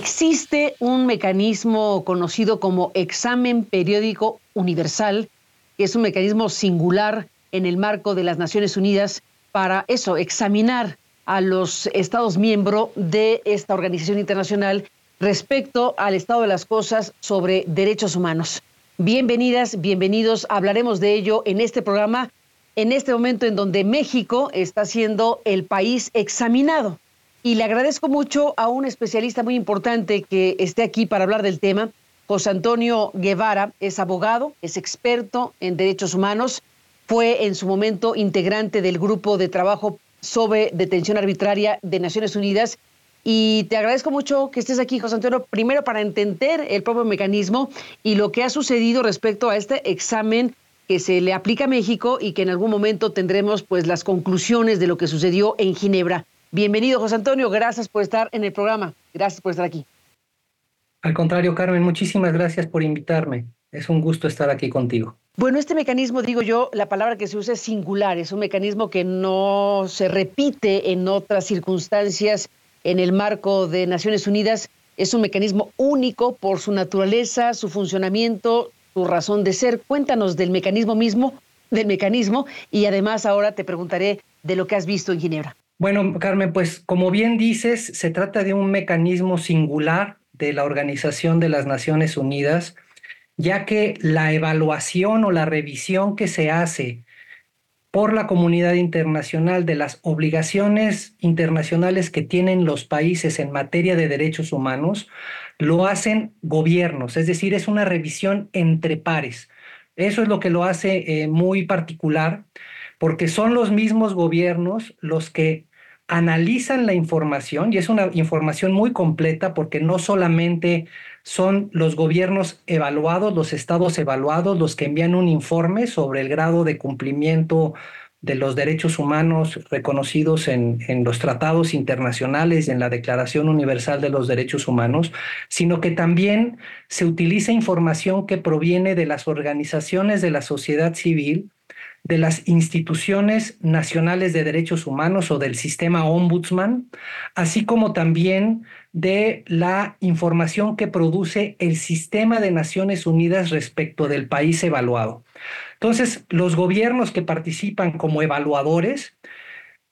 Existe un mecanismo conocido como examen periódico universal, que es un mecanismo singular en el marco de las Naciones Unidas para eso, examinar a los Estados miembros de esta organización internacional respecto al estado de las cosas sobre derechos humanos. Bienvenidas, bienvenidos. Hablaremos de ello en este programa, en este momento en donde México está siendo el país examinado y le agradezco mucho a un especialista muy importante que esté aquí para hablar del tema. José Antonio Guevara es abogado, es experto en derechos humanos, fue en su momento integrante del grupo de trabajo sobre detención arbitraria de Naciones Unidas. Y te agradezco mucho que estés aquí, José Antonio, primero para entender el propio mecanismo y lo que ha sucedido respecto a este examen que se le aplica a México y que en algún momento tendremos pues las conclusiones de lo que sucedió en Ginebra. Bienvenido, José Antonio. Gracias por estar en el programa. Gracias por estar aquí. Al contrario, Carmen, muchísimas gracias por invitarme. Es un gusto estar aquí contigo. Bueno, este mecanismo, digo yo, la palabra que se usa es singular, es un mecanismo que no se repite en otras circunstancias en el marco de Naciones Unidas, es un mecanismo único por su naturaleza, su funcionamiento, su razón de ser. Cuéntanos del mecanismo mismo, del mecanismo, y además ahora te preguntaré de lo que has visto en Ginebra. Bueno, Carmen, pues como bien dices, se trata de un mecanismo singular de la Organización de las Naciones Unidas, ya que la evaluación o la revisión que se hace por la comunidad internacional de las obligaciones internacionales que tienen los países en materia de derechos humanos, lo hacen gobiernos, es decir, es una revisión entre pares. Eso es lo que lo hace eh, muy particular, porque son los mismos gobiernos los que analizan la información y es una información muy completa porque no solamente son los gobiernos evaluados, los estados evaluados, los que envían un informe sobre el grado de cumplimiento de los derechos humanos reconocidos en, los tratados internacionales y en la Declaración Universal de los Derechos Humanos, sino que también se utiliza información que proviene de las organizaciones de la sociedad civil, de las instituciones nacionales de derechos humanos o del sistema ombudsman, así como también de la información que produce el sistema de Naciones Unidas respecto del país evaluado. Entonces, los gobiernos que participan como evaluadores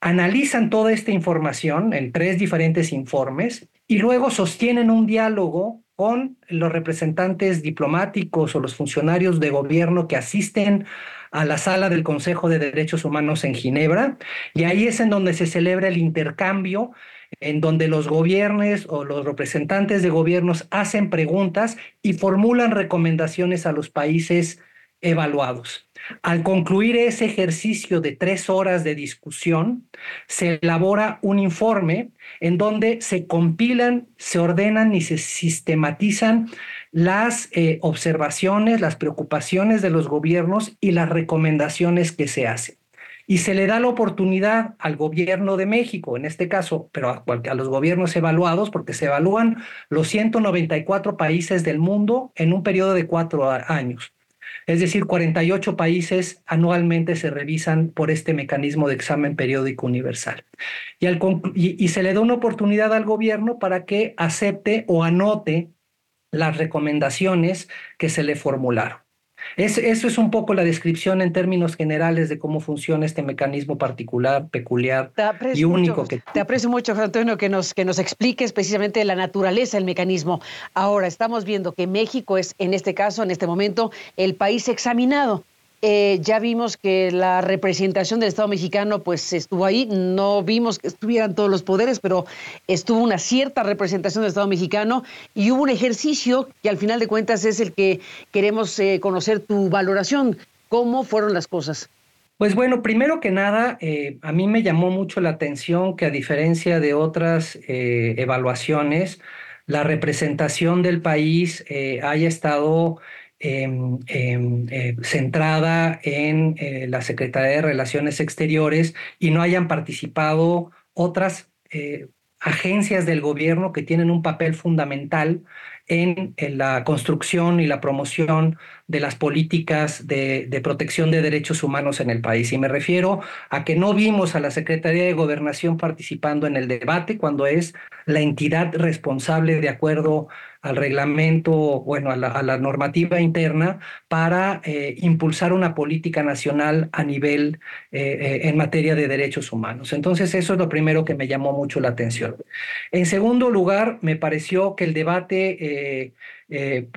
analizan toda esta información en tres diferentes informes y luego sostienen un diálogo con los representantes diplomáticos o los funcionarios de gobierno que asisten a la sala del Consejo de Derechos Humanos en Ginebra. Y ahí es en donde se celebra el intercambio en donde los gobiernos o los representantes de gobiernos hacen preguntas y formulan recomendaciones a los países evaluados. Al concluir ese ejercicio de tres horas de discusión, se elabora un informe en donde se compilan, se ordenan y se sistematizan las eh, observaciones, las preocupaciones de los gobiernos y las recomendaciones que se hacen. Y se le da la oportunidad al gobierno de México, en este caso, pero a, a los gobiernos evaluados, porque se evalúan los 194 países del mundo en un periodo de cuatro años. Es decir, 48 países anualmente se revisan por este mecanismo de examen periódico universal. Y, y, se le da una oportunidad al gobierno para que acepte o anote las recomendaciones que se le formularon. Eso es un poco la descripción en términos generales de cómo funciona este mecanismo particular, peculiar y único que Te aprecio mucho, Antonio, que nos, que nos expliques precisamente la naturaleza del mecanismo. Ahora, estamos viendo que México es, en este caso, en este momento, el país examinado. Eh, ya vimos que la representación del Estado mexicano pues estuvo ahí, no vimos que estuvieran todos los poderes, pero estuvo una cierta representación del Estado mexicano y hubo un ejercicio que al final de cuentas es el que queremos eh, conocer tu valoración. ¿Cómo fueron las cosas? Pues bueno, primero que nada, eh, a mí me llamó mucho la atención que a diferencia de otras evaluaciones, la representación del país haya estado centrada en eh, la Secretaría de Relaciones Exteriores y no hayan participado otras eh, agencias del gobierno que tienen un papel fundamental en, la construcción y la promoción de las políticas de, protección de derechos humanos en el país. Y me refiero a que no vimos a la Secretaría de Gobernación participando en el debate cuando es la entidad responsable de acuerdo al reglamento, bueno, a la, normativa interna para eh, impulsar una política nacional a nivel eh, eh, en materia de derechos humanos. Entonces, eso es lo primero que me llamó mucho la atención. En segundo lugar, me pareció que el debate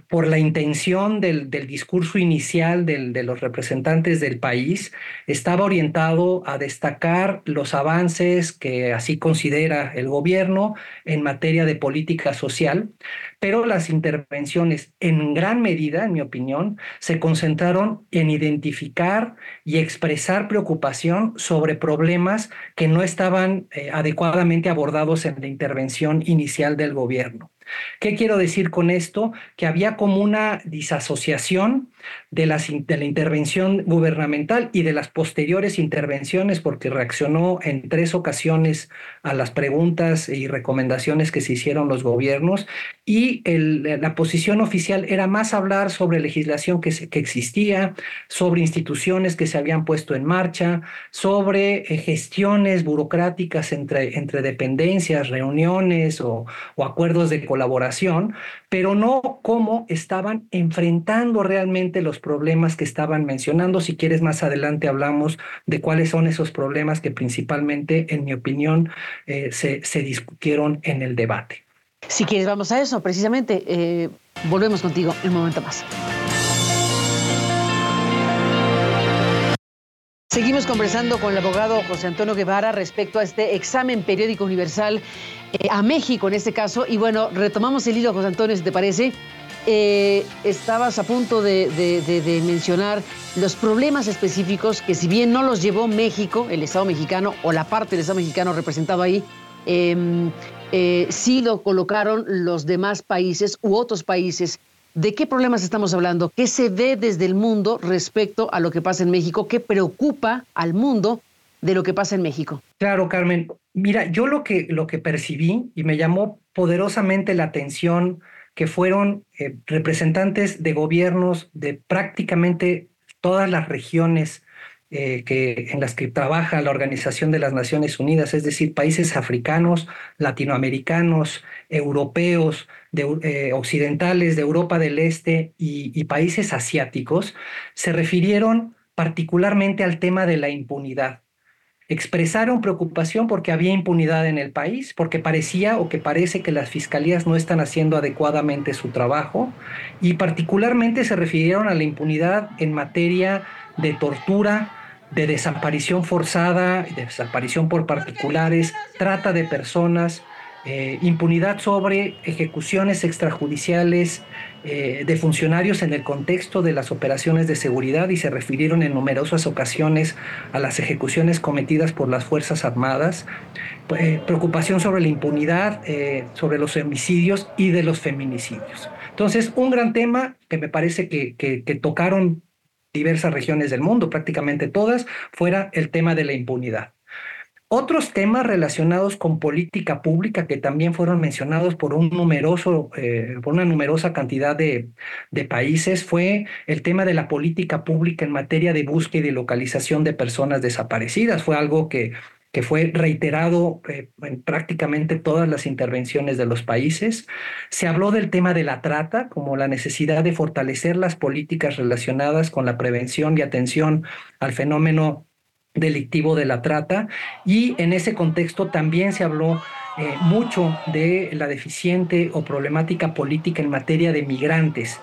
por la intención del, discurso inicial de los representantes del país, estaba orientado a destacar los avances que así considera el gobierno en materia de política social, pero las intervenciones en gran medida, en mi opinión, se concentraron en identificar y expresar preocupación sobre problemas que no estaban eh, adecuadamente abordados en la intervención inicial del gobierno. ¿Qué quiero decir con esto? Que había como una disasociación de, la intervención gubernamental y de las posteriores intervenciones, porque reaccionó en tres ocasiones a las preguntas y recomendaciones que se hicieron los gobiernos, y la posición oficial era más hablar sobre legislación que, existía, sobre instituciones que se habían puesto en marcha, sobre eh, gestiones burocráticas entre, entre dependencias, reuniones o acuerdos de colaboración, pero no cómo estaban enfrentando realmente los problemas que estaban mencionando. Si quieres, más adelante hablamos de cuáles son esos problemas que principalmente, en mi opinión, eh, se, discutieron en el debate. Si quieres, vamos a eso, precisamente. Eh, volvemos contigo en un momento más. Seguimos conversando con el abogado José Antonio Guevara respecto a este examen periódico universal eh, a México en este caso. Y bueno, retomamos el hilo, José Antonio, si te parece. Eh, estabas a punto de, mencionar los problemas específicos que si bien no los llevó México, el Estado mexicano o la parte del Estado mexicano representado ahí, em, eh, sí lo colocaron los demás países u otros países ¿De qué problemas estamos hablando? ¿Qué se ve desde el mundo respecto a lo que pasa en México? ¿Qué preocupa al mundo de lo que pasa en México? Claro, Carmen. Mira, yo lo que, lo que percibí y me llamó poderosamente la atención que fueron eh, representantes de gobiernos de prácticamente todas las regiones eh, que, en las que trabaja la Organización de las Naciones Unidas, es decir, países africanos, latinoamericanos, europeos, eh, occidentales, de Europa del Este y, países asiáticos, se refirieron particularmente al tema de la impunidad expresaron preocupación porque había impunidad en el país, porque parecía o que parece que las fiscalías no están haciendo adecuadamente su trabajo y particularmente se refirieron a la impunidad en materia de tortura, de desaparición forzada, de desaparición por particulares, trata de personas, eh, impunidad sobre ejecuciones extrajudiciales eh, de funcionarios en el contexto de las operaciones de seguridad y se refirieron en numerosas ocasiones a las ejecuciones cometidas por las Fuerzas Armadas, eh, preocupación sobre la impunidad, sobre los homicidios y de los feminicidios. Entonces, un gran tema que me parece que, que tocaron diversas regiones del mundo, prácticamente todas, fuera el tema de la impunidad. Otros temas relacionados con política pública que también fueron mencionados por, eh, una numerosa cantidad de, países fue el tema de la política pública en materia de búsqueda y localización de personas desaparecidas. Fue algo que, que fue reiterado eh, en prácticamente todas las intervenciones de los países. Se habló del tema de la trata como la necesidad de fortalecer las políticas relacionadas con la prevención y atención al fenómeno delictivo de la trata y en ese contexto también se habló eh, mucho de la deficiente o problemática política en materia de migrantes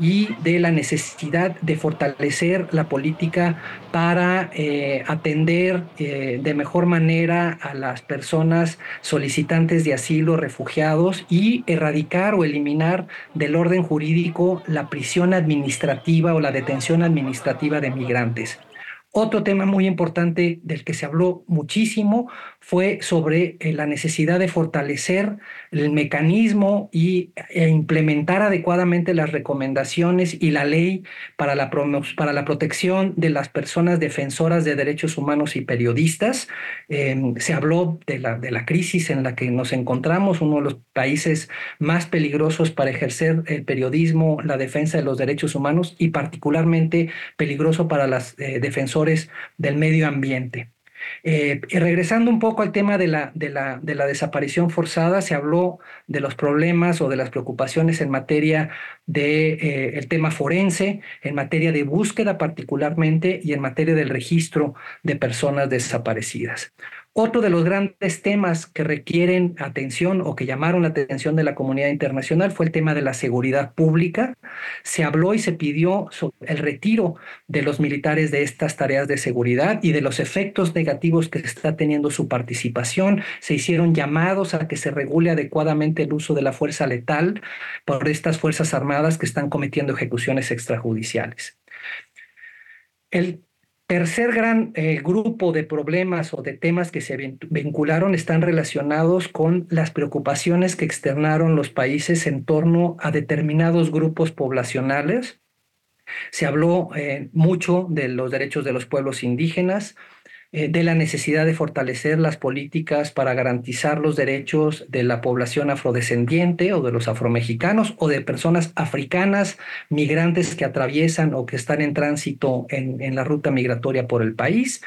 y de la necesidad de fortalecer la política para eh, atender eh, de mejor manera a las personas solicitantes de asilo, refugiados y erradicar o eliminar del orden jurídico la prisión administrativa o la detención administrativa de migrantes. Otro tema muy importante del que se habló muchísimo fue sobre eh, la necesidad de fortalecer el mecanismo y, e implementar adecuadamente las recomendaciones y la ley para la, para la protección de las personas defensoras de derechos humanos y periodistas. Em, se habló de la, de la crisis en la que nos encontramos, uno de los países más peligrosos para ejercer el periodismo, la defensa de los derechos humanos y particularmente peligroso para los eh, defensores del medio ambiente. Eh, regresando un poco al tema de la, de, la, de la desaparición forzada, se habló de los problemas o de las preocupaciones en materia de eh, el tema forense, en materia de búsqueda particularmente y en materia del registro de personas desaparecidas. Otro de los grandes temas que requieren atención o que llamaron la atención de la comunidad internacional fue el tema de la seguridad pública. Se habló y se pidió el retiro de los militares de estas tareas de seguridad y de los efectos negativos que está teniendo su participación. Se hicieron llamados a que se regule adecuadamente el uso de la fuerza letal por estas Fuerzas Armadas que están cometiendo ejecuciones extrajudiciales. El tercer gran eh, grupo de problemas o de temas que se vincularon están relacionados con las preocupaciones que externaron los países en torno a determinados grupos poblacionales. Se habló eh, mucho de los derechos de los pueblos indígenas, eh, de la necesidad de fortalecer las políticas para garantizar los derechos de la población afrodescendiente o de los afromexicanos o de personas africanas, migrantes que atraviesan o que están en tránsito en, la ruta migratoria por el país.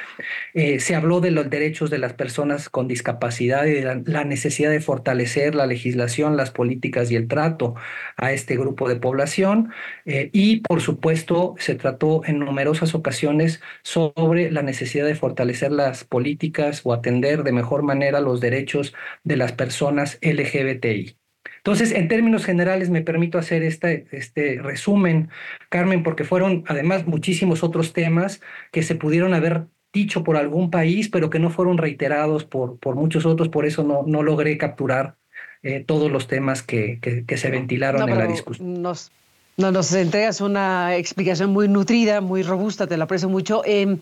Eh, se habló de los derechos de las personas con discapacidad y de la, necesidad de fortalecer la legislación, las políticas y el trato a este grupo de población. Eh, y, por supuesto, se trató en numerosas ocasiones sobre la necesidad de fortalecer las políticas o atender de mejor manera los derechos de las personas LGBTI. Entonces, en términos generales, me permito hacer este, este resumen, Carmen, porque fueron además muchísimos otros temas que se pudieron haber dicho por algún país, pero que no fueron reiterados por, por muchos otros, por eso no, no logré capturar eh, todos los temas que, que, se ventilaron en la discusión. Nos, nos entregas una explicación muy nutrida, muy robusta, te la aprecio mucho. Eh,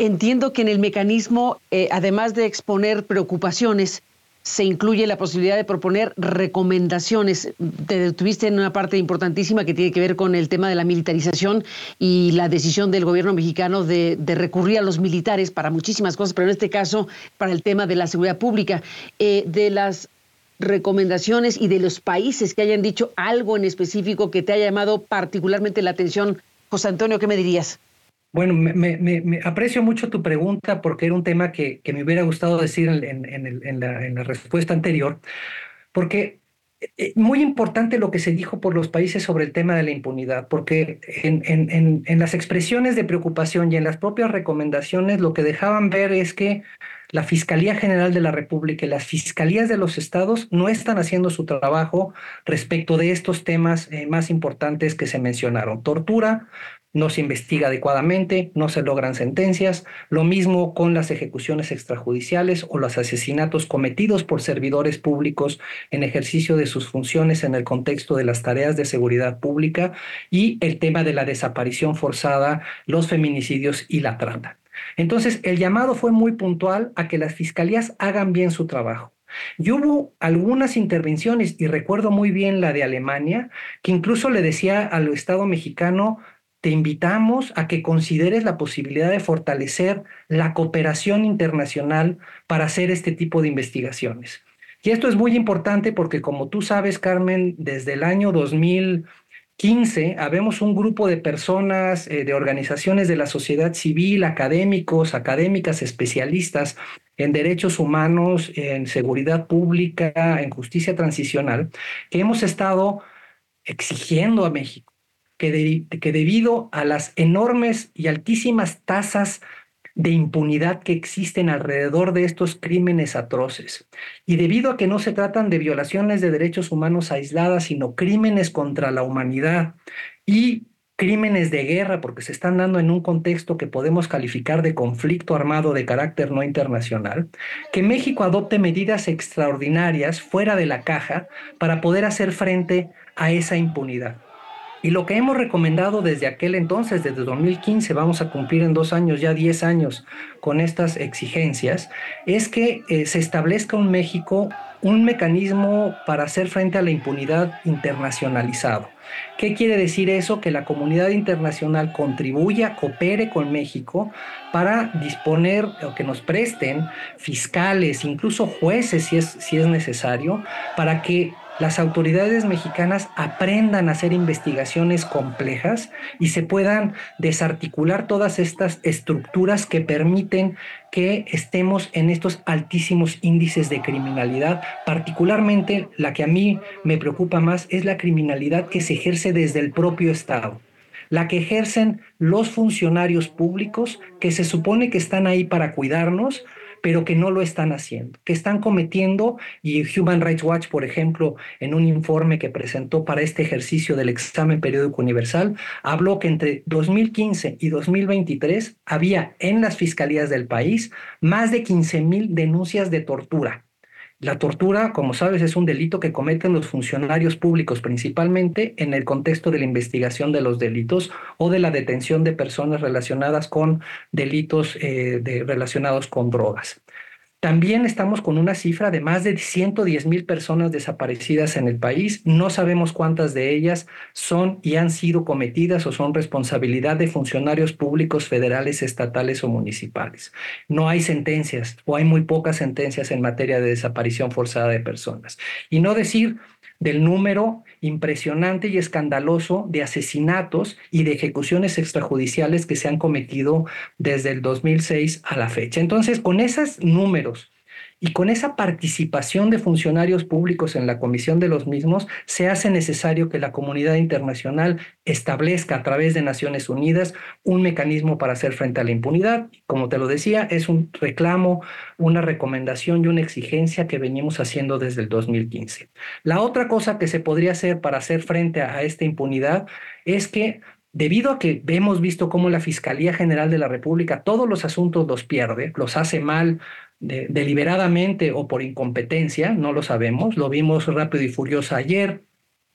Entiendo que en el mecanismo, eh, además de exponer preocupaciones, se incluye la posibilidad de proponer recomendaciones. Te detuviste en una parte importantísima que tiene que ver con el tema de la militarización y la decisión del gobierno mexicano de, recurrir a los militares para muchísimas cosas, pero en este caso para el tema de la seguridad pública. Eh, de las recomendaciones y de los países que hayan dicho algo en específico que te haya llamado particularmente la atención, José Antonio, ¿qué me dirías? Bueno, me, aprecio mucho tu pregunta porque era un tema que, me hubiera gustado decir en, la, respuesta anterior, porque es eh, muy importante lo que se dijo por los países sobre el tema de la impunidad, porque en, las expresiones de preocupación y en las propias recomendaciones lo que dejaban ver es que la Fiscalía General de la República y las fiscalías de los estados no están haciendo su trabajo respecto de estos temas eh, más importantes que se mencionaron, tortura, no se investiga adecuadamente, no se logran sentencias, lo mismo con las ejecuciones extrajudiciales o los asesinatos cometidos por servidores públicos en ejercicio de sus funciones en el contexto de las tareas de seguridad pública y el tema de la desaparición forzada, los feminicidios y la trata. Entonces, el llamado fue muy puntual a que las fiscalías hagan bien su trabajo. Y hubo algunas intervenciones, y recuerdo muy bien la de Alemania, que incluso le decía al Estado mexicano, te invitamos a que consideres la posibilidad de fortalecer la cooperación internacional para hacer este tipo de investigaciones. Y esto es muy importante porque, como tú sabes, Carmen, desde el año 2015 habemos un grupo de personas, eh, de organizaciones de la sociedad civil, académicos, académicas, especialistas en derechos humanos, en seguridad pública, en justicia transicional, que hemos estado exigiendo a México que, debido a las enormes y altísimas tasas de impunidad que existen alrededor de estos crímenes atroces. Y debido a que no se tratan de violaciones de derechos humanos aisladas, sino crímenes contra la humanidad y crímenes de guerra, porque se están dando en un contexto que podemos calificar de conflicto armado de carácter no internacional, que México adopte medidas extraordinarias fuera de la caja para poder hacer frente a esa impunidad. Y lo que hemos recomendado desde aquel entonces, desde 2015, vamos a cumplir en dos años, ya 10 años con estas exigencias, es que eh, se establezca en México un mecanismo para hacer frente a la impunidad internacionalizado. ¿Qué quiere decir eso? Que la comunidad internacional contribuya, coopere con México para disponer o que nos presten fiscales, incluso jueces si es, si es necesario, para que las autoridades mexicanas aprendan a hacer investigaciones complejas y se puedan desarticular todas estas estructuras que permiten que estemos en estos altísimos índices de criminalidad. Particularmente la que a mí me preocupa más es la criminalidad que se ejerce desde el propio Estado la que ejercen los funcionarios públicos que se supone que están ahí para cuidarnos, pero que no lo están haciendo, que están cometiendo, y Human Rights Watch, por ejemplo, en un informe que presentó para este ejercicio del examen periódico universal, habló que entre 2015 y 2023 había en las fiscalías del país más de 15 mil denuncias de tortura la tortura, como sabes, es un delito que cometen los funcionarios públicos principalmente en el contexto de la investigación de los delitos o de la detención de personas relacionadas con delitos eh, relacionados con drogas. También estamos con una cifra de más de 110 mil personas desaparecidas en el país. No sabemos cuántas de ellas son y han sido cometidas o son responsabilidad de funcionarios públicos federales, estatales o municipales. No hay sentencias o hay muy pocas sentencias en materia de desaparición forzada de personas. Y no decir del número impresionante y escandaloso de asesinatos y de ejecuciones extrajudiciales que se han cometido desde el 2006 a la fecha. Entonces, con esos números y con esa participación de funcionarios públicos en la comisión de los mismos, se hace necesario que la comunidad internacional establezca a través de Naciones Unidas un mecanismo para hacer frente a la impunidad. Como te lo decía, es un reclamo, una recomendación y una exigencia que venimos haciendo desde el 2015. La otra cosa que se podría hacer para hacer frente a esta impunidad es que Debido a que hemos visto cómo la Fiscalía General de la República todos los asuntos los pierde, los hace mal deliberadamente o por incompetencia, no lo sabemos, lo vimos rápido y furioso ayer,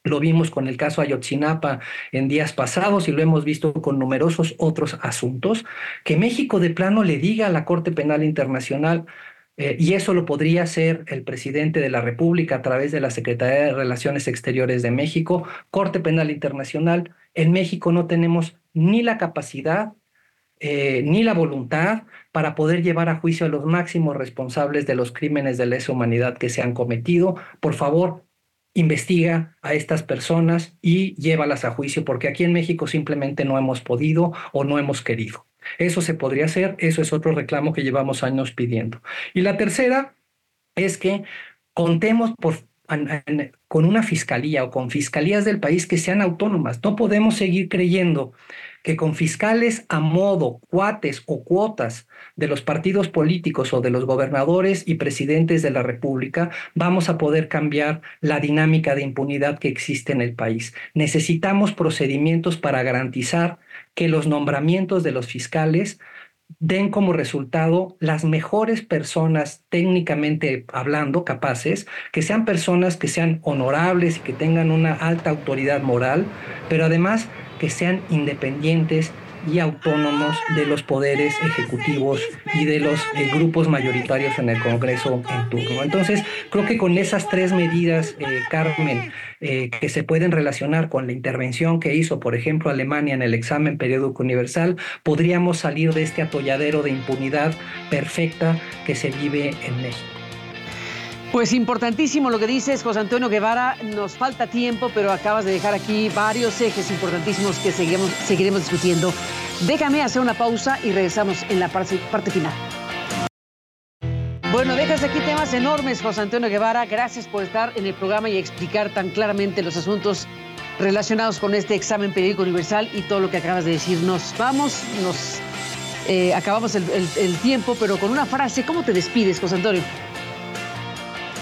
lo vimos con el caso Ayotzinapa en días pasados y lo hemos visto con numerosos otros asuntos, que México de plano le diga a la Corte Penal Internacional, eh, y eso lo podría hacer el presidente de la República a través de la Secretaría de Relaciones Exteriores de México, Corte Penal Internacional, en México no tenemos ni la capacidad eh, ni la voluntad para poder llevar a juicio a los máximos responsables de los crímenes de lesa humanidad que se han cometido. Por favor, investiga a estas personas y llévalas a juicio, porque aquí en México simplemente no hemos podido o no hemos querido. Eso se podría hacer, eso es otro reclamo que llevamos años pidiendo. Y la tercera es que contemos por con una fiscalía o con fiscalías del país que sean autónomas. No podemos seguir creyendo que con fiscales a modo, cuates o cuotas de los partidos políticos o de los gobernadores y presidentes de la República vamos a poder cambiar la dinámica de impunidad que existe en el país. Necesitamos procedimientos para garantizar que los nombramientos de los fiscales den como resultado las mejores personas técnicamente hablando, capaces, que sean personas que sean honorables y que tengan una alta autoridad moral, pero además que sean independientes y autónomos de los poderes ejecutivos y de los eh, grupos mayoritarios en el Congreso en turno. Entonces, creo que con esas tres medidas, eh, Carmen, eh, que se pueden relacionar con la intervención que hizo, por ejemplo, Alemania en el examen periódico universal, podríamos salir de este atolladero de impunidad perfecta que se vive en México. Pues importantísimo lo que dices, José Antonio Guevara. Nos falta tiempo, pero acabas de dejar aquí varios ejes importantísimos que seguiremos, seguiremos discutiendo. Déjame hacer una pausa y regresamos en la parte, final. Bueno, dejas aquí temas enormes, José Antonio Guevara. Gracias por estar en el programa y explicar tan claramente los asuntos relacionados con este examen periódico universal y todo lo que acabas de decir. Nos vamos, nos eh, acabamos el tiempo, pero con una frase. ¿Cómo te despides, José Antonio?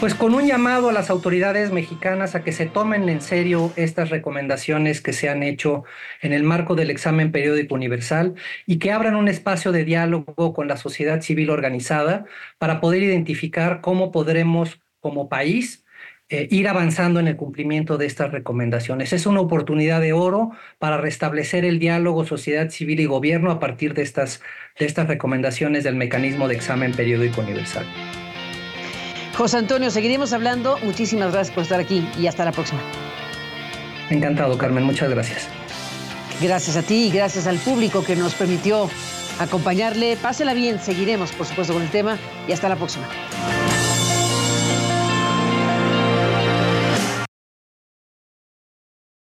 Pues con un llamado a las autoridades mexicanas a que se tomen en serio estas recomendaciones que se han hecho en el marco del examen periódico universal y que abran un espacio de diálogo con la sociedad civil organizada para poder identificar cómo podremos como país eh, ir avanzando en el cumplimiento de estas recomendaciones. Es una oportunidad de oro para restablecer el diálogo sociedad civil y gobierno a partir de estas, de estas recomendaciones del mecanismo de examen periódico universal. José Antonio, seguiremos hablando. Muchísimas gracias por estar aquí y hasta la próxima. Encantado, Carmen. Muchas gracias. Gracias a ti y gracias al público que nos permitió acompañarle. Pásela bien, seguiremos, por supuesto, con el tema y hasta la próxima.